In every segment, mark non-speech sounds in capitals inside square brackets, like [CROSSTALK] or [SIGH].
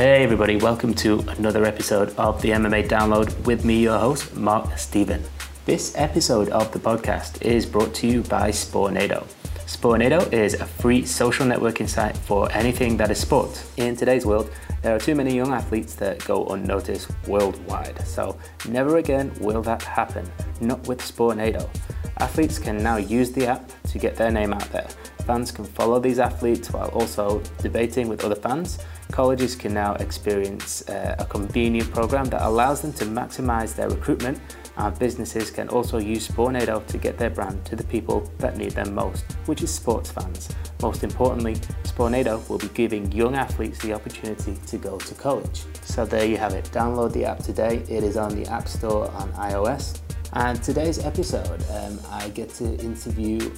Hey, everybody, welcome to another episode of the MMA Download with me, your host, Mark Stephen. This episode of the podcast is brought to you by Sportnado. Sportnado is a free social networking site for anything that is sport. In today's world, there are too many young athletes that go unnoticed worldwide, so never again will that happen, not with Sportnado. Athletes can now use the app to get their name out there. Fans can follow these athletes while also debating with other fans. Colleges can now experience uh, a convenient program that allows them to maximize their recruitment and businesses can also use Sportnado to get their brand to the people that need them most, which is sports fans. Most importantly, Sportnado will be giving young athletes the opportunity to go to college. So there you have it. Download the app today. It is on the App Store on iOS. And today's episode, um, I get to interview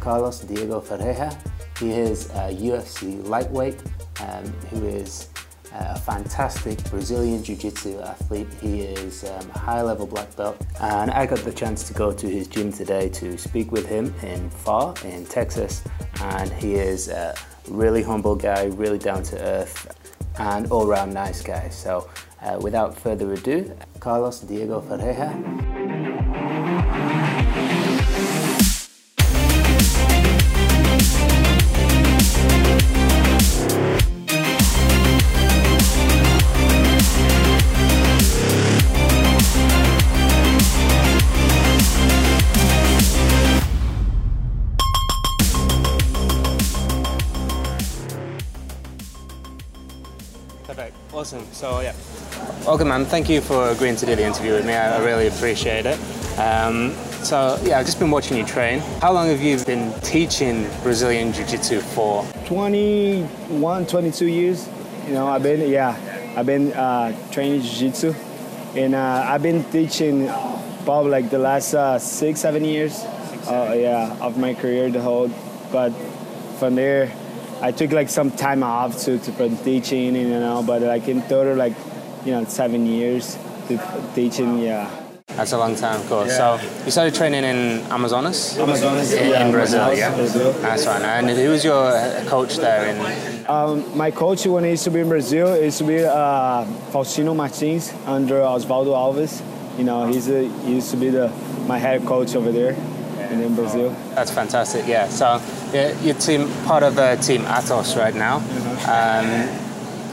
Carlos Diego Ferreira. He is a UFC lightweight um, who is a fantastic Brazilian Jiu Jitsu athlete. He is um, a high level black belt, and I got the chance to go to his gym today to speak with him in Pharr in Texas. And he is a really humble guy, really down to earth, and all round nice guy. So, uh, without further ado, Carlos Diego Ferreira. So yeah, welcome, man. Thank you for agreeing to do the interview with me. I, I really appreciate it. Um, so yeah, I've just been watching you train. How long have you been teaching Brazilian Jiu-Jitsu for? 21, 22 years. You know, I've been yeah, I've been uh, training Jiu-Jitsu, and uh, I've been teaching probably like the last uh, six, seven years. Uh, yeah, of my career, the whole. But from there, I took like some time off to, to from teaching, you know, but like in total, like, you know, seven years to teaching, yeah. That's a long time, of course. Yeah. So you started training in Amazonas? Amazonas, in, yeah, in Brazil, yeah. Brazil. That's right. And who was your coach there? In um, my coach when he used to be in Brazil used to be uh, Faustino Martins under Osvaldo Alves. You know, he's a, he used to be the my head coach over there in Brazil. That's fantastic. Yeah. So yeah, your team part of the team Atos right now. Um,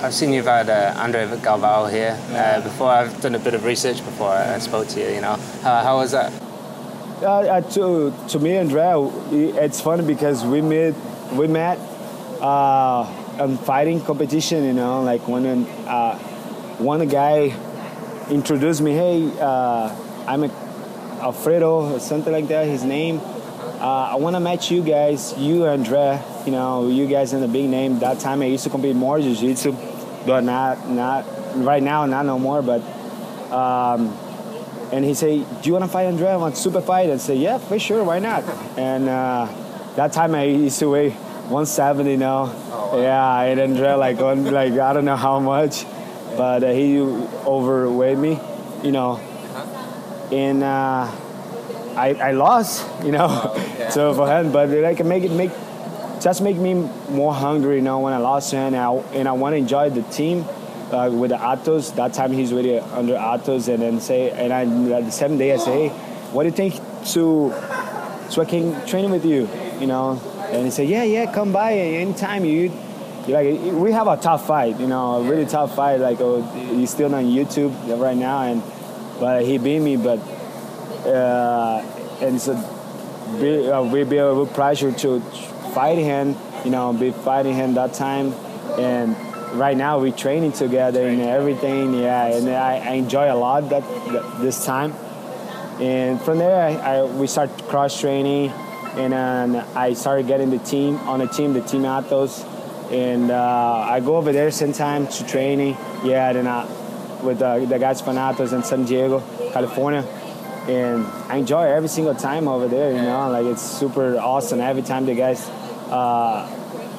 I've seen you've had uh, Andre Galvao here uh, before. I've done a bit of research before I spoke to you. You know, uh, how was that? Uh, to to me, Andre, it's funny because we met we met uh, on fighting competition. You know, like when uh, one guy introduced me, hey, I'm a Alfredo, something like that, his name. Uh, I want to match you guys, you Andre, you know, you guys in the big name. That time I used to compete more jiu-jitsu, but not, not right now, not no more. But, um, and he said, do you want to fight Andre? I want super fight. I said, yeah, for sure, why not? And uh, that time I used to weigh 170 you know. Oh, wow. Yeah, and Andre like, on, like, I don't know how much, but uh, he overweighed me, you know and uh, I, I lost, you know, oh, [LAUGHS] yeah. so for him. But like make it make just make me more hungry, you know, when I lost him, and I, and I want to enjoy the team. Uh, with the Atos, that time he's really under Atos, and then say, and I the same day I say, hey, what do you think to so I can train with you, you know? And he said, yeah, yeah, come by anytime you. Like we have a tough fight, you know, a really tough fight. Like oh, he's still on YouTube right now, and but he beat me. But uh, and so be, uh, we be a pleasure to fight him. You know, be fighting him that time, and right now we're training together and everything. Yeah, and I, I enjoy a lot that, that, this time. And from there, I, I we start cross training, and then I started getting the team on a team, the team Atos, and uh, I go over there sometimes to training. Yeah, then I with the, the guys from Atos in San Diego, California. And I enjoy every single time over there, you know, like it's super awesome. Every time the guys uh,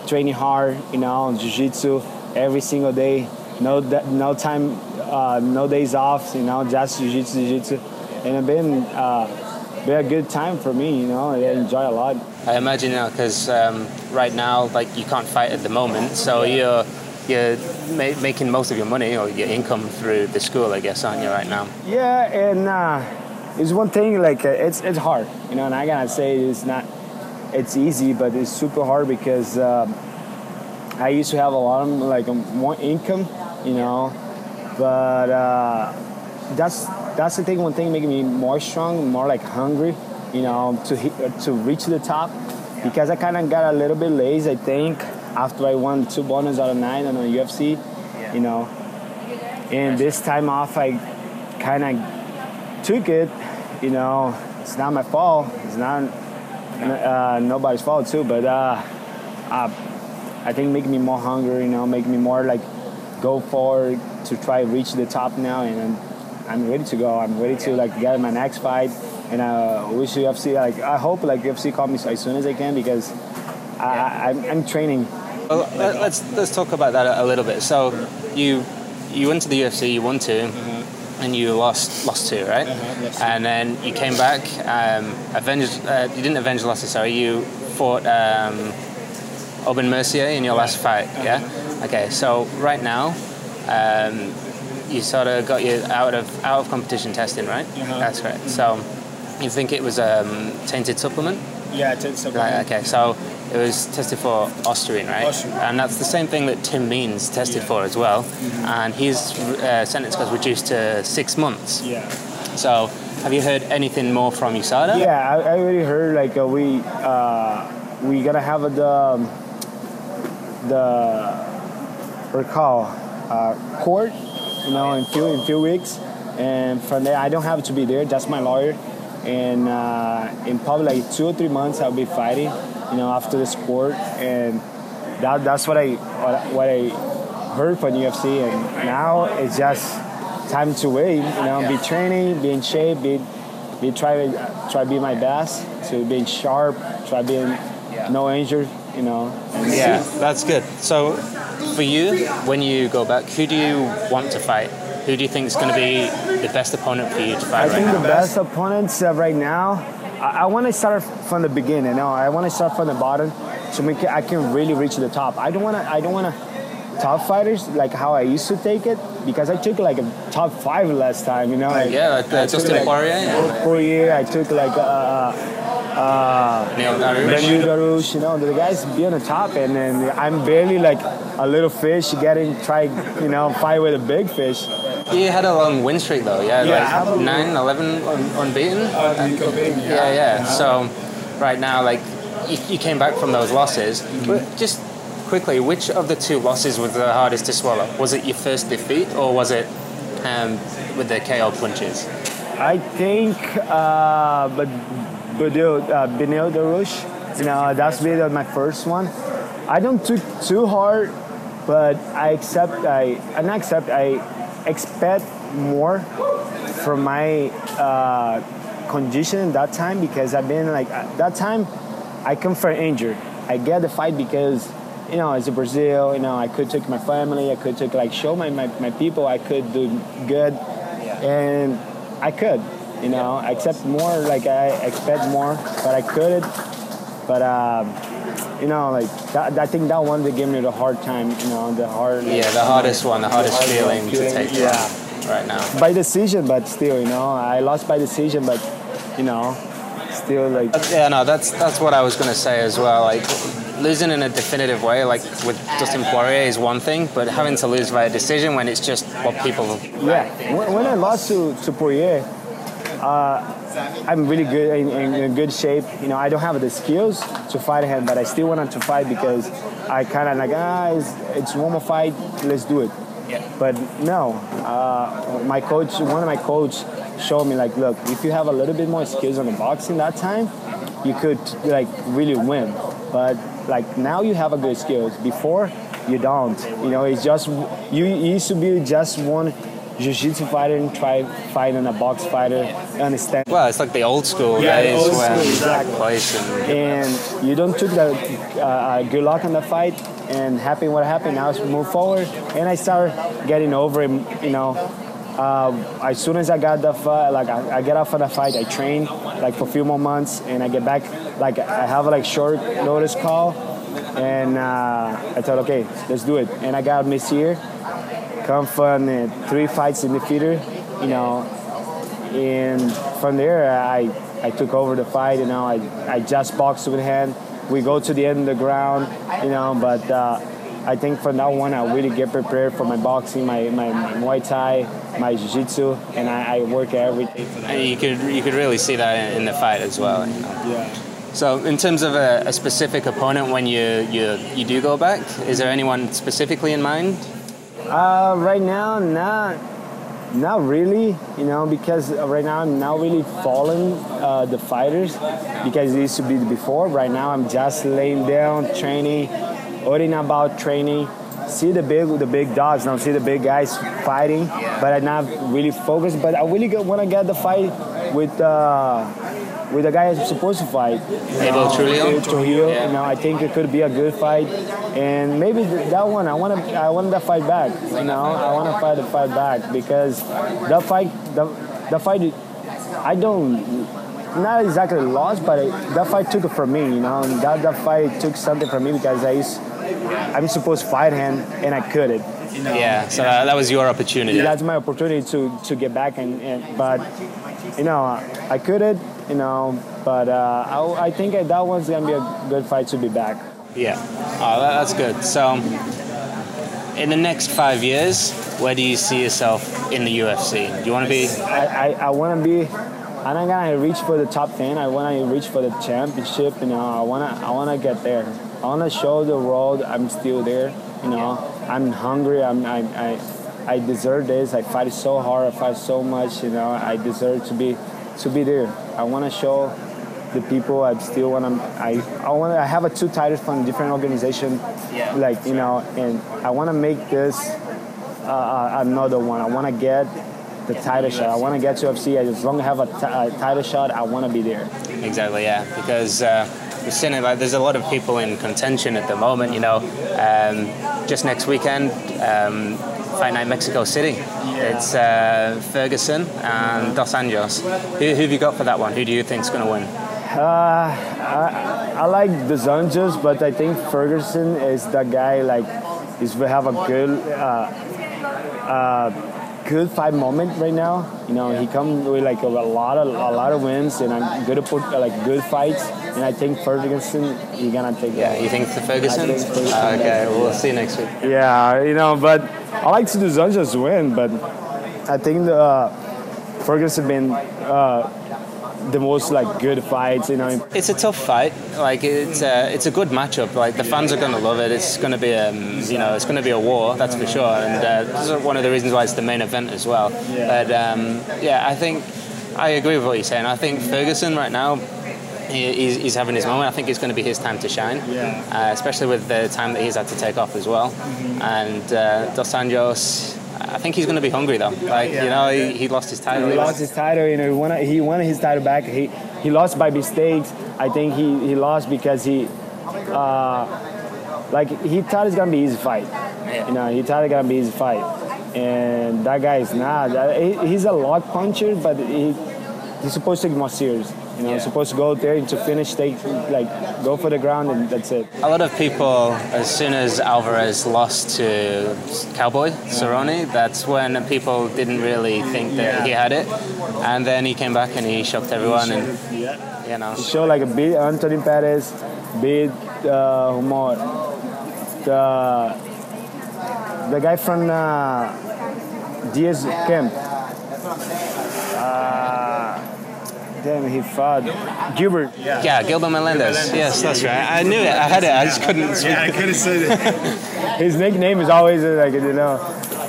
training hard, you know, jiu-jitsu every single day. No, no time, uh, no days off, you know, just jiu-jitsu, jiu-jitsu. And it's been, uh, been a good time for me, you know, I enjoy a lot. I imagine, now, because um, right now, like, you can't fight at the moment, so you're you're ma- making most of your money or your income through the school, I guess, aren't you, right now? Yeah, and uh, it's one thing like uh, it's it's hard, you know, and I gotta say it's not it's easy, but it's super hard because um, I used to have a lot of like um, more income, you know, but uh, that's that's the thing. One thing making me more strong, more like hungry, you know, to hit, to reach the top, because I kind of got a little bit lazy. I think after I won two bonus out of nine on the UFC, you know, and this time off I kind of took it, you know. It's not my fault. It's not uh, nobody's fault too, but uh, uh, I think make me more hungry, you know, make me more like go forward to try reach the top now, and I'm, I'm ready to go. I'm ready to like get my next fight, and I wish UFC like I hope like UFC call me as soon as I can because I, I, I'm, I'm training. Well, let- let's let's talk about that a little bit. So, you you went to the UFC, you won 2 and you lost lost two, right? And then you came back, um, avenged. Uh, you didn't avenge the losses. Sorry, you fought um, Aubin Mercier in your last fight. Yeah. Okay. So right now. Um, you sort of got you out of out of competition testing, right? That's correct. So, you think it was um, tainted supplement? Yeah, it's Right, okay, so it was tested for Ostarine, right? Ostarine. And that's the same thing that Tim Means tested for as well. And his uh, sentence was reduced to six months. Yeah. So have you heard anything more from USADA? Yeah, I, I already heard like uh, we uh, we gonna have the um, the recall uh, court, you know, in few in few weeks, and from there I don't have to be there. That's my lawyer, and uh, in probably like two or three months I'll be fighting, you know, after the sport, and that that's what I what, I- heard from UFC, and now it's just time to wait, you know, be training, be in shape, be be try to try be my best, to being sharp, try being no injured, you know. Yeah, that's good. So for you, when you go back, who do you want to fight? Who do you think is going to be the best opponent for you to I fight right think now? the best opponents uh, right now. I, I want to start from the beginning. Know, I want to start from the bottom, so it, I can really reach the top. I don't want to. I don't want to top fighters like how I used to take it because I took like a top five last time. You know, like, Yeah, like, uh, I took, Dustin Poirier, yeah. Poirier. I took like. Uh, uh, Neil Dariush. Beneil Dariush, you know, the guys be on the top, and then I'm barely like a little fish getting try, you know, fight with a big fish. You had a long win streak though, yeah, Yeah, like a- 9, 11 un- unbeaten. Yeah, yeah. So right now, like you, you came back from those losses. But just quickly, which of the two losses was the hardest to swallow? Was it your first defeat, or was it um, with the KO punches? I think, uh, but Beneil, uh, Beneil Dariush, you know, that's been my first one. I don't took too hard, but I accept, I, I accept, I expect more from my uh, condition that time because I've been like, at that time, I come from injured. I get the fight because, you know, it's Brazil, you know, I could take my family, I could take like show my, my, my people, I could do good and I could, you know, accept more, like I expect more, but I couldn't. But um, you know, like that, I think that one they gave me the hard time, you know, the hard. Yeah, the hardest one, the hardest hardest feeling one, to take yeah. right now. By decision, but still, you know, I lost by decision, but you know, still like Yeah, no, that's that's what I was gonna say as well. Like losing in a definitive way, like with Dustin Poirier, is one thing, but having to lose by a decision when it's just what people. Yeah, when, when I lost to, to Poirier, uh, I'm really good in, in, in good shape. You know, I don't have the skills to fight him, but I still wanted to fight because I kind of like ah, it's, it's one more fight, let's do it. Yeah. But no, uh, my coach, one of my coach, showed me like, look, if you have a little bit more skills on the boxing that time, you could like really win. But like now you have a good skills. Before you don't. You know, it's just you used to be just one jiu-jitsu fighter and try fighting a box fighter. Understand? Well, it's like the old school Yeah, days old when school, exactly. place and and you don't took the uh, good luck in the fight and happen what happened now is move forward and i start getting over it you know uh, as soon as i got the fight like I, I get off of the fight i train like for a few more months and i get back like i have a like short notice call and uh, I thought, okay, let's do it. And I got Mercier, come from uh, three fights in the theater, you know, and from there I I took over the fight. You know, I I just boxed with hand. We go to the end of the ground, you know, but. Uh, I think from that one, I really get prepared for my boxing, my, my, Muay Thai, my Jiu-Jitsu, and I, I work every day for that. And you could you could really see that in the fight as well. You know? Yeah. So, in terms of a, a, specific opponent, when you, you you do go back, is there anyone specifically in mind? Uh, right now, not not really. You know, because right now I'm not really following uh, the fighters because it used to be before. Right now, I'm just laying down, training, worrying about training. See the big the big dogs now. See the big guys fighting, but I'm not really focused. But I really want to get the fight with. Uh, with the guy I'm supposed to fight. Abel Trujillo. Trujillo. You know, I think it could be a good fight, and maybe that one I want to I want that fight back. You know, I want to fight the fight back because the fight the the fight I don't not exactly lost, but that fight took it from me. You know, and that that fight took something from me because I used, I'm supposed to fight him and I couldn't. You know? Yeah, so that, that was your opportunity. That's my opportunity to, to get back and, and but you know I couldn't you know. But uh, I, I, think that one's gonna be a good fight to be back. Yeah, oh, that's good. So, in the next five years, where do you see yourself in the UFC? Do you want to be? I, I, I want to be. I'm not gonna reach for the top ten. I want to reach for the championship. You know, I wanna I wanna get there. I wanna show the world I'm still there. You know, I'm hungry. I'm I, I I deserve this. I fight so hard. I fight so much. You know, I deserve to be to be there. I want to show the people. I still want to. I I want to. I have a two titles from different organization. Yeah. Like you know, and I want to make this uh, another one. I want to get the title shot. I want to get to UFC. As long as I have a, t- a title shot, I want to be there. Exactly. Yeah. Because. Uh, we're seeing like there's a lot of people in contention at the moment. You know, um, just next weekend, um, Fight Night Mexico City. Yeah. It's uh, Ferguson and Dos Anjos. Who, who have you got for that one? Who do you think is going to win? Uh, I, I like the Anjos, but I think Ferguson is the guy. Like, he's will have a good, uh, uh, good fight moment right now. You know, he come with like a, a, lot of a lot of wins, and I'm good to put like good fights. And I think Ferguson, he's gonna take. Yeah, you think the Ferguson? Ferguson okay, we'll see you next week. Yeah, you know, but I like to dos Anjos win, but I think the uh, Ferguson been uh, the most like good fights. You know, it's a tough fight. Like it's a, it's a good matchup. Like the fans are going to love it. It's going to be a you know it's going to be a war. That's for sure. And uh, this is one of the reasons why it's the main event as well. Yeah. But um, yeah, I think I agree with what you're saying. I think Ferguson right now he's, he's, having his moment. I think it's going to be his time to shine, yeah. uh, especially with the time that he's had to take off as well. Mm-hmm. And uh, Dos Anjos, I think he's going to be hungry though. Like yeah. you know, he, he, lost his title. He lost his title. You know, he won, he won his title back. He he lost by mistakes. I think he, he lost because he. Uh, like he thought it's gonna be easy fight, yeah. you know. He thought it's gonna be easy fight, and that guy is not. He's a lock puncher, but he he's supposed to take more serious. You know, yeah. supposed to go there and to finish, take like go for the ground, and that's it. A lot of people, as soon as Alvarez lost to Cowboy Cerrone, that's when people didn't really think that yeah. he had it, and then he came back and he shocked everyone, he and yeah. you know, he showed like a bit Anthony Pettis, bit uh, humor, the the guy from uh, Diaz Camp. Uh, Damn, he fought Gilbert. Yeah, yeah Gilbert Melendez. Melendez. Yes, that's right. I knew it. I had it. I just couldn't. Speak. Yeah, I couldn't say it. [LAUGHS] His nickname is always uh, like you know,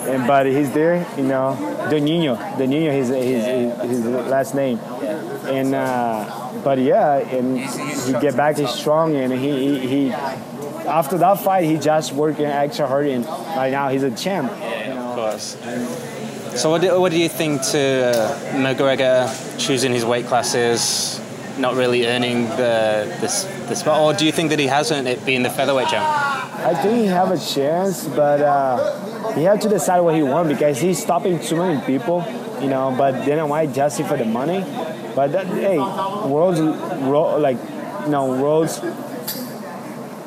and but he's there. You know, De Nino. De Nino. His his, his, his last name. And uh, but yeah, and he get back. He's strong, and he he. he after that fight, he just working extra hard, and right now he's a champ. Yeah, of course. So what do, what do you think to uh, McGregor choosing his weight classes, not really earning the, the, the spot, or do you think that he hasn't it being the featherweight champ? I think he have a chance, but uh, he have to decide what he want because he's stopping too many people, you know. But then why just for the money? But that, hey, world's like you know world's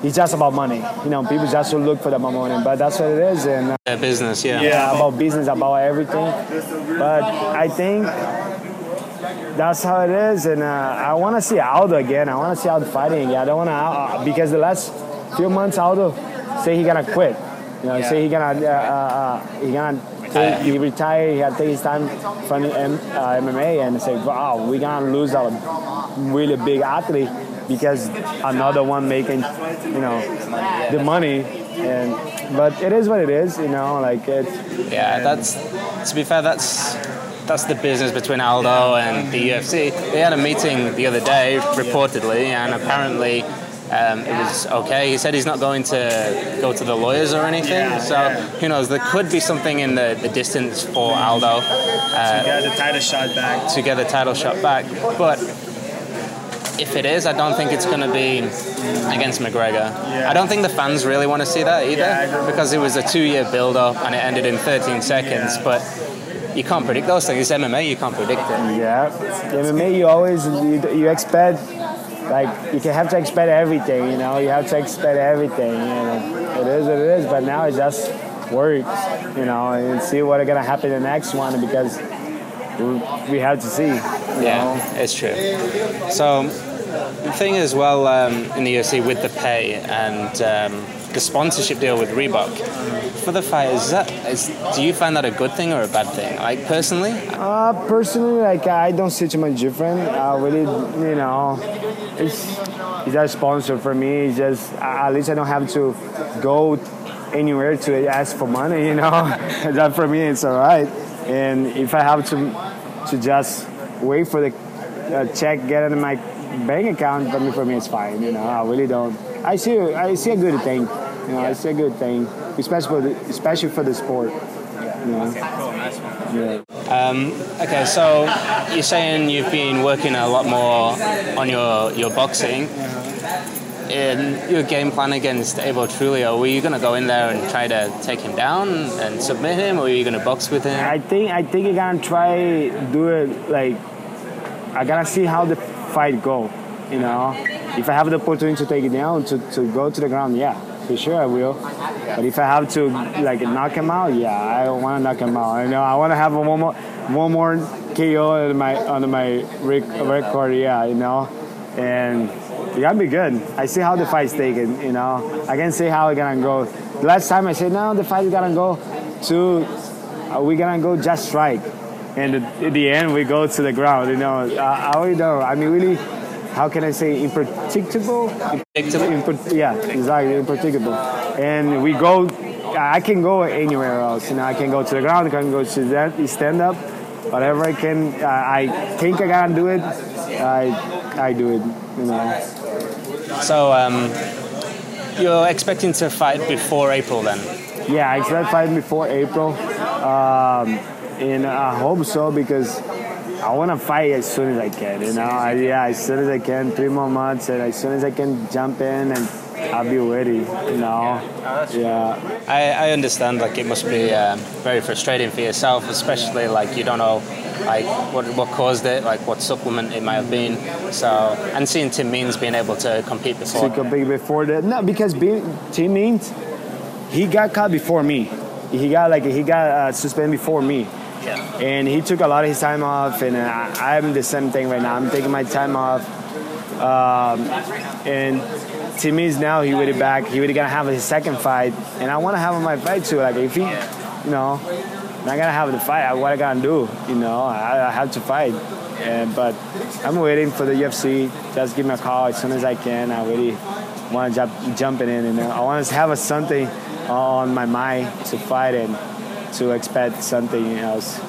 it's just about money. You know, people just look for the money, but that's what it is. And uh, business, yeah. Yeah, about business, about everything. But I think that's how it is, and uh, I want to see Aldo again. I want to see Aldo fighting again. I don't want to uh, because the last few months Aldo say he gonna quit. You know, yeah. say he gonna uh, uh, he gonna take, he retire. He had to take his time from M, MMA and say, wow, we gonna lose our really big athlete because another one making you know the money and but it is what it is you know like it yeah that's to be fair that's that's the business between Aldo and the UFC. They had a meeting the other day, reportedly, and apparently um, it was okay. He said he's not going to go to the lawyers or anything. Yeah, so yeah. who knows? There could be something in the, the distance for Aldo uh, to get the title shot back. To get the title shot back, but if it is, I don't think it's going to be against McGregor. Yeah. I don't think the fans really want to see that either yeah, because it was a two-year build-up and it ended in 13 seconds. Yeah. But you can't predict those things. It's MMA, you can't predict it. Yeah, MMA, you always you, you expect like you can have to expect everything. You know, you have to expect everything. And it is what it is. But now it just works. You know, and see what's gonna happen in the next one because we have to see. Yeah, know? it's true. So the thing is, well, um, in the UFC with the pay and um, the sponsorship deal with Reebok for the fighters, is that, is, do you find that a good thing or a bad thing? Like personally? Uh, personally, like I don't see too much different. I really, you know, it's it's a sponsor for me. It's just at least I don't have to go anywhere to ask for money. You know, [LAUGHS] that for me it's all right. And if I have to to just wait for the uh, check get into my bank account, for me for me it's fine. You know, I really don't. I see I see a good thing. You know, yeah. I see a good thing, especially for the, especially for the sport. You know? Okay, cool, nice one. Yeah. Um, okay, so you're saying you've been working a lot more on your your boxing. In your game plan against Abel Trujillo, were you going to go in there and try to take him down and submit him, or were you going to box with him? I think I think you're gonna try do it like I gotta see how the fight go. You know, if I have the opportunity to take it down to, to go to the ground, yeah, for sure I will. But if I have to like knock him out, yeah, I want to knock him out. You know, I want to have one more one more KO on my on my record, yeah, you know, and it gotta be good. I see how the fight's taken, you know. I can see how it's gonna go. The last time I said no, the fight's gonna go to uh, we're gonna go just strike, and at the end we go to the ground. You know, I, I already know. I mean, really how can I say impracticable? Impracticable. yeah, exactly, impracticable. And we go. I can go anywhere else. You know, I can go to the ground. I can go to that stand up. Whatever I can, I think I gotta do it. I I do it. You know. So um, you're expecting to fight before April then? Yeah, I expect fighting before April. Um, and I hope so because I want to fight as soon as I can. You know, I, yeah, as soon as I can, three more months, and as soon as I can jump in and I'll be ready. You know, yeah. yeah. I, I understand. Like it must be um, very frustrating for yourself, especially like you don't know like what what caused it, like what supplement it might have been. So and seeing Tim Means being able to compete before. To compete before that, no, because being, Tim Means, he got caught before me. He got like he got uh, suspended before me. Yeah. And he took a lot of his time off, and I, am the same thing right now. I'm taking my time off. Um, and to me, now he would be back. He would gonna have his second fight, and I want to have him my fight too. Like if he, you know, I gotta have the fight. What I gotta do, you know, I, I have to fight. And, but I'm waiting for the UFC. Just give me a call as soon as I can. I really want to jump jumping in, and I want to have a, something on my mind to fight and to expect something else.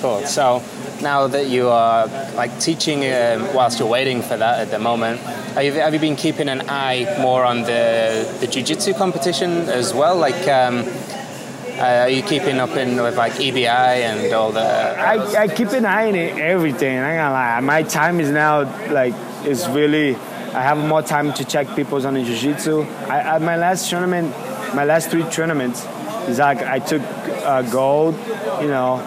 Cool. So now that you are like teaching uh, whilst you're waiting for that at the moment, have you, have you been keeping an eye more on the the jiu-jitsu competition as well? Like, um, uh, are you keeping up in with like EBI and all the? I, I keep an eye on everything. I gonna lie. My time is now like is really. I have more time to check people's on the jiu-jitsu. I, at my last tournament, my last three tournaments, is like I took uh, gold, you know,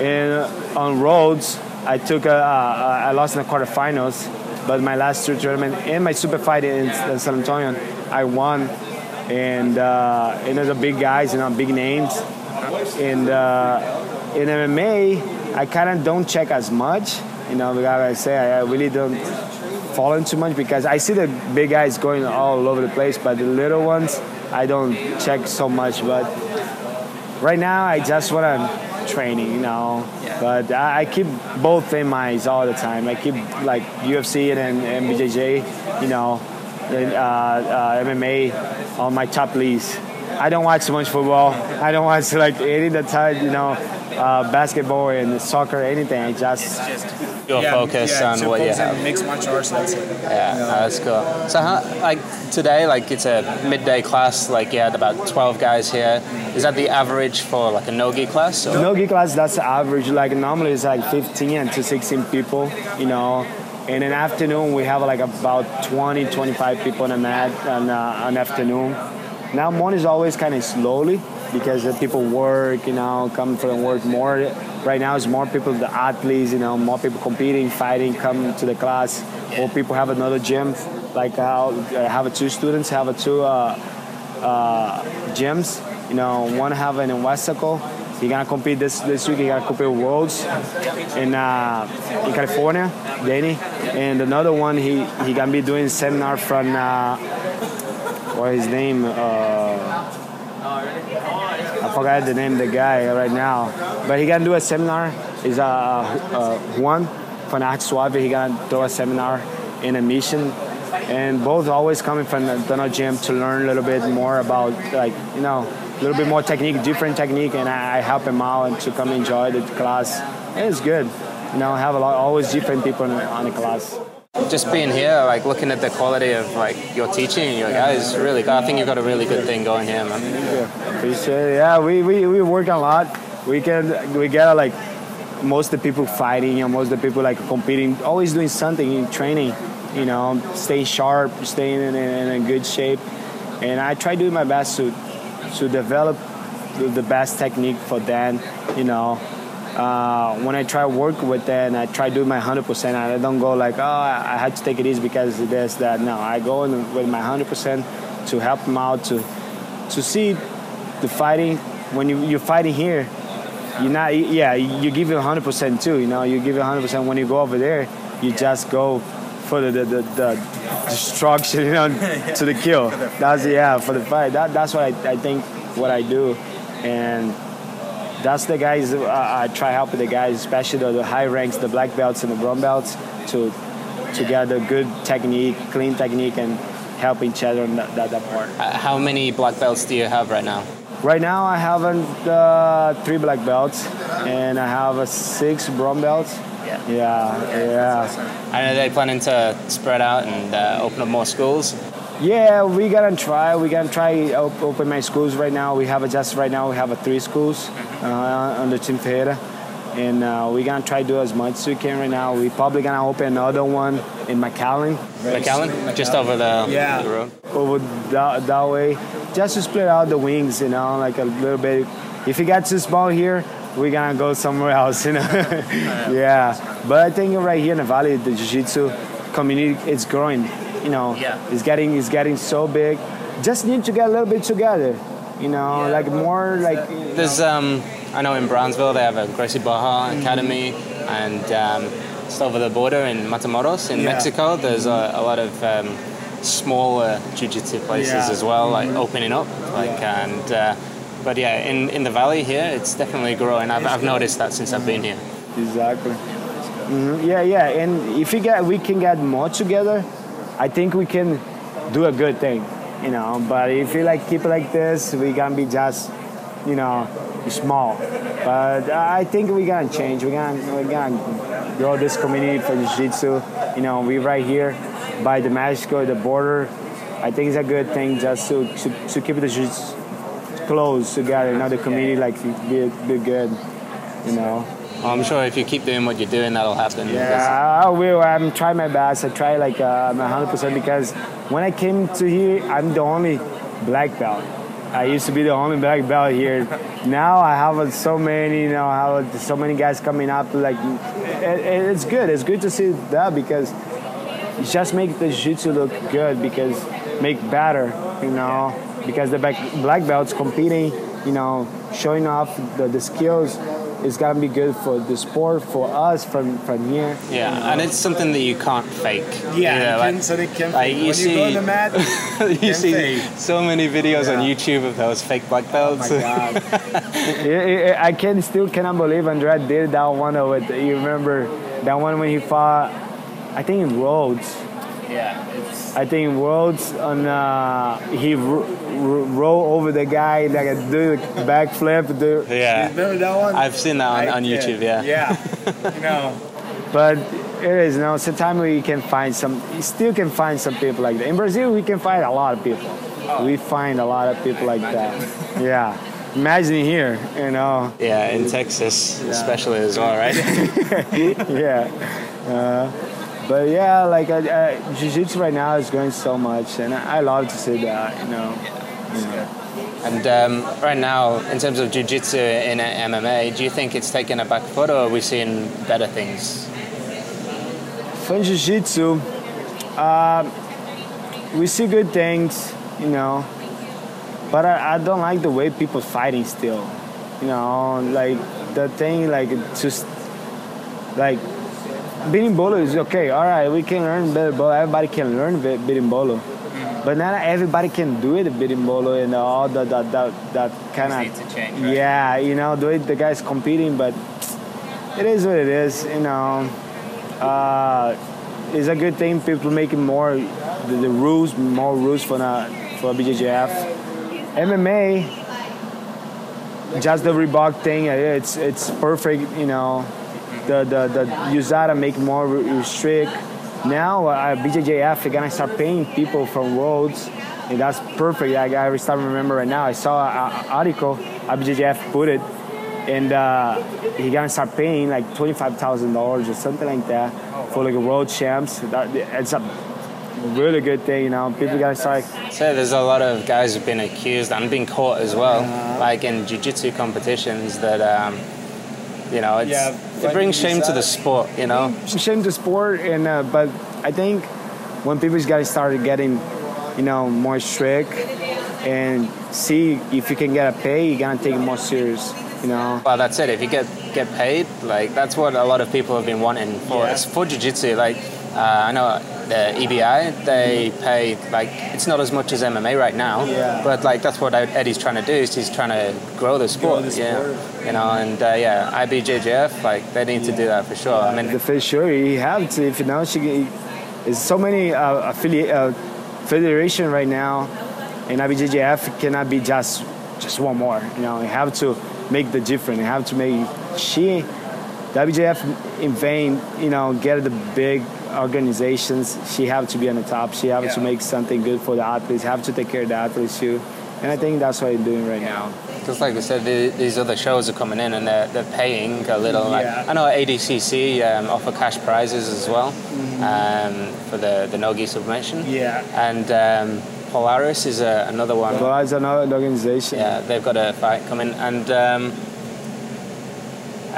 and on roads I took a, uh, I lost in the quarterfinals, but my last two tournament and my super fight in, in San Antonio, I won. And uh, and there's a big guys, you know, big names. And uh, in MMA, I kind of don't check as much, you know, because I say I really don't follow too much because I see the big guys going all over the place, but the little ones I don't check so much. But right now, I just want to training, you know. Yeah. But I, I keep both in my eyes all the time. I keep like UFC and, and BJJ, you know, and, uh, uh, MMA on my top list. I don't watch so much football. I don't watch [LAUGHS] like any of the time, you know, uh, basketball and soccer, anything. I just Your focus on what you have. Mixed martial arts, that's it. Yeah, no, that's cool. So, how, like today, like it's a midday class. Like you had about twelve guys here. Is that the average for like a nogi class? Or? No gi class, that's the average. Like normally it's like 15 to 16 people, you know. In an afternoon, we have like about 20, 25 people in the mat on uh, an afternoon. Now morning is always kind of slowly because the people work, you know, come from work more. Right now, it's more people, the athletes, you know, more people competing, fighting, come to the class. Or people have another gym. Like how I have two students have a two uh, uh, gyms. You know, one have in Weslaco. He gonna compete this this week. He gonna compete with Worlds in uh, in California, Danny. And another one, he he gonna be doing seminar from uh, what his name? Uh, I forgot the name of the guy right now, but he gonna do a seminar. Is uh, uh Juan from Suave. He gonna do a seminar in a mission, and both always coming from the Donald Gym to learn a little bit more about like you know a little bit more technique, different technique, and I, help them out and to come enjoy the class. It's good, you know. Have a lot always different people on the, class. Just being here, like looking at the quality of like your teaching, your guys, really. Good. I think you've got a really good thing going here, man. Yeah, appreciate it. Yeah, we, we, we work a lot. We can we get like most of the people fighting and most of the people like competing, always doing something in training. You know, staying sharp, staying in, in, in a good shape, and I try doing my best to to develop the, best technique for them. You know, uh, when I try work with them, I try doing my hundred percent. I don't go like, oh, I, I had to take it easy because of this, that. No, I go in with my hundred percent to help them out to to see the fighting. When you you're fighting here, you're not. Yeah, you give it hundred percent too. You know, you give it hundred percent. When you go over there, you just go for the the, the, the destruction, you know, [LAUGHS] to the kill. That's yeah for the fight. That that's what I, I think what I do, and that's the guys uh, I try helping the guys, especially the, the high ranks, the black belts and the brown belts, to to get a good technique, clean technique, and help each other on that, that, that part. Uh, How many black belts do you have right now? Right now, I have uh, three black belts, and I have uh, six brown belts. Yeah. Yeah. I know they're planning to spread out and uh, open up more schools. Yeah, we gonna try. We gonna try op- open my schools right now. We have a, just right now. We have a three schools uh, under Team Ferreira, and uh, we gonna try to do as much as we can right now. We probably gonna open another one in McAllen, McAllen, just over the, Yeah. the road. over that, that way, just to split out the wings. You know, like a little bit. If it gets too small here, we gonna go somewhere else. You know, [LAUGHS] yeah. But I think right here in the valley, the jiu-jitsu community is growing. You know, Yeah. it's getting it's getting so big. Just need to get a little bit together. You know, Yeah. like more like. There's, um, I know in Brownsville they have a Gracie Barra Academy, and um, just over the border in Matamoros in Yeah. Mexico, there's a, a lot of um, smaller jiu-jitsu places as well, like opening up. Like and, uh, but yeah, in, in the valley here, it's definitely growing. I've, I've noticed that since I've been here. Exactly. Mhm, Yeah, yeah, and if we get we can get more together, I think we can do a good thing, you know. But if we like keep like this, we gonna be just, you know, small. But I think we gonna change. We gonna we gonna grow this community for jiu-jitsu. You know, we right here by the Mexico, the border. I think it's a good thing just to to, to keep the jiu-jitsu close together. You know, the community like be be good. You know. Well, I'm sure if you keep doing what you're doing, that'll happen. Yeah, I will. I'm trying my best. I try like uh, 100% because when I came to here, I'm the only black belt. I used to be the only black belt here. Now I have uh, so many, you know, I have uh, so many guys coming up. Like, it, it's good. It's good to see that because it just make the jiu-jitsu look good because make better, you know, because the black, black belts competing, you know, showing off the, the skills is gonna be good for the sport for us from from here. Yeah, and it's something that you can't fake. Yeah, you know, can- like- so they can. like, you when see- you go on the mat, [LAUGHS] you see fake. so many videos on YouTube of those fake black Oh belts. my god! [LAUGHS] I- I I can still cannot believe Andrade did that one with. You remember that one when he fought? I think in Rhodes. Yeah, it's I think in Worlds on uh, he ro- ro- roll over the guy like a do a backflip. Do Yeah. remember that one? I've seen that on, on. YouTube. Yeah. Yeah, [LAUGHS] you know. But it is, you know, sometimes we can find some, you still can find some people like that. In Brazil, we can find a lot of people. We find a lot of people like that. Yeah. Imagine here, you know. Yeah, in Texas especially as well, right? [LAUGHS] yeah. Uh, but yeah, like uh, uh, jiu-jitsu right now is going so much, and I I love to see that, you know. You know. and um, right now, in terms of jiu-jitsu in MMA, do you think it's taken a back foot, or are we seeing better things? For jiu-jitsu, uh, we see good things, you know, but I, I don't like the way people fighting still, you know, like the thing, like just like berimbolo is okay. All right, we can learn berimbolo. Everybody can learn be- berimbolo, but not everybody can do it berimbolo and all the that that, that kind of right? yeah, you know, the way the guys competing, but it is what it is, you know. Uh, it's a good thing people making more the, the rules, more rules for the for BJJF. MMA, just the Reebok thing, it's it's perfect, you know. The the the USADA make more re- restrict. Now uh, BJJF they're gonna start paying people from roads, and that's perfect. I, I start remember right now. I saw an article BJJF put it, and uh, he gonna start paying like twenty five thousand dollars or something like that for like a world champs. That it's a really good thing, you know. People gotta start. So there's a lot of guys who've been accused and been caught as well, like in jiu-jitsu competitions that, um, you know, it's, Yeah, it brings shame to the sport, you know? shame to sport and uh, but I think when people guys started getting you know more strict and see if you can get a pay you're gonna take it more serious you know Well, that's it. If you get get paid, like that's what a lot of people have been wanting for. Yeah. It's for jiu-jitsu. Like uh, I know the EBI, they pay like it's not as much as MMA right now. Yeah. But like that's what Eddie's trying to do. Is he's trying to grow the sport. the yeah. You know, and uh, yeah, IBJJF, like they need to do that for sure. I mean, for sure you have to if you know she there's so many uh, affiliate uh, federation right now and IBJJF cannot be just just one more you know you have to make the difference you have to make she the IBJJF in vain you know get the big organizations she have to be on the top she have to make something good for the athletes have to take care of the athletes too and I think that's what you're doing right now Just like I said, the, these other shows are coming in and they're, they're paying a little. Like, Yeah. I know ADCC um, offer cash prizes as well um, for the, the Nogi submission. Mm-hmm. Yeah. And um, Polaris is uh, another one. well it's another organization Yeah, they've got a fight coming. And um,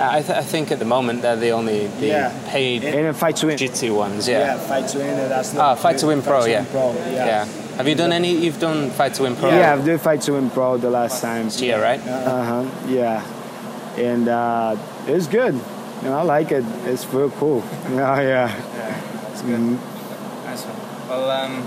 I, th- I think at the moment they're the only the Yeah. paid and a fight to win jiu-jitsu ones. Yeah. fight to win that's Ah, Fight to Win Pro, yeah. Pro, yeah. Have you done any? You've done Fight to Win Pro? Yeah, I've done fight to win pro the last time. This year, right? Uh huh. Yeah, and uh, it's good. You know, I like it. It's real cool. [LAUGHS] Yeah, yeah. That's good. Mhm. Nice one. Well, um,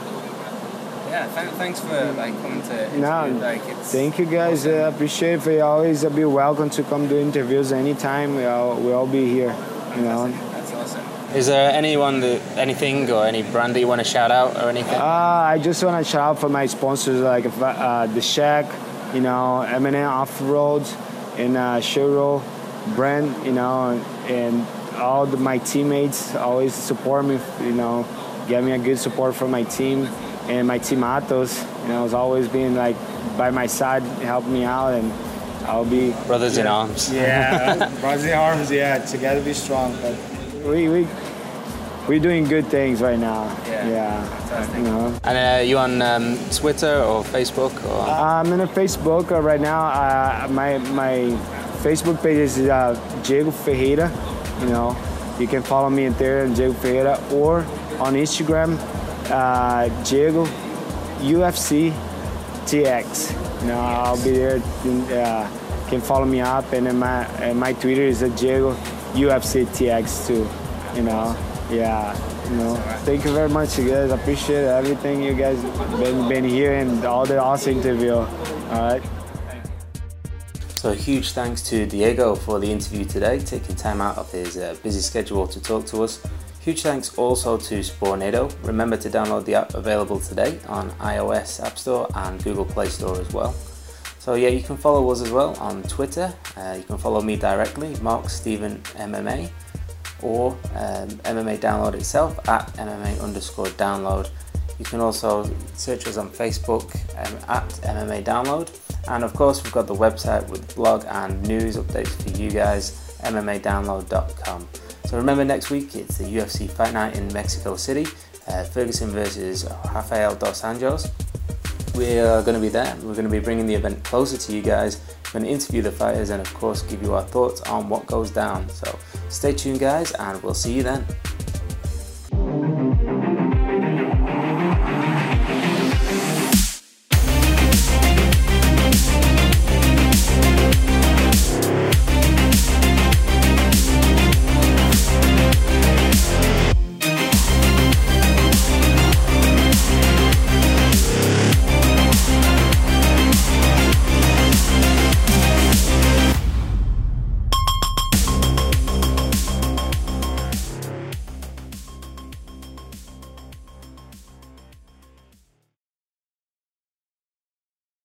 yeah. Th- thanks for like coming to interview. No, like it's. Thank you guys. I appreciate it. You always be welcome to come do interviews anytime. We all we all be here. You know. That's awesome. Is there anyone that anything or any brand that you want to shout out or anything? Uh, I just want to shout out for my sponsors like uh, the Shack, you know, M&M Off Road, and uh, Shiro brand, you know, and all the, my teammates always support me, you know, get me a good support from my team and my team Atos, you know, has always been like by my side, helping me out, and I'll be Brothers in arms. yeah, [LAUGHS] brothers in arms. Yeah, together be strong. But we we we're doing good things right now. Yeah, yeah. fantastic. You know. And uh, you on um, Twitter or Facebook or? I'm in a Facebook uh, right now. Uh, my my Facebook page is uh, Diego Ferreira. You know, you can follow me in there, Diego Ferreira, or on Instagram, uh, Diego UFC TX. You know, I'll be there. Uh, can follow me up, and then my and my Twitter is at Diego UFC TX too. You know, yeah. You know, thank you very much, you guys. Appreciate everything you guys been been here and all the awesome interview. All right. So huge thanks to Diego for the interview today, taking time out of his uh, busy schedule to talk to us. Huge thanks also to Spornado. Remember to download the app available today on iOS App Store and Google Play Store as well. So yeah, you can follow us as well on Twitter. Uh, you can follow me directly, Mark Stephen MMA, or um, MMA Download itself at MMA underscore download. You can also search us on Facebook um, at MMA Download. And of course, we've got the website with blog and news updates for you guys, MMAdownload.com. So remember, next week it's the UFC Fight Night in Mexico City, uh, Ferguson versus Rafael Dos Anjos. We are going to be there. We're going to be bringing the event closer to you guys. We're going to interview the fighters and, of course, give you our thoughts on what goes down. So stay tuned, guys, and we'll see you then.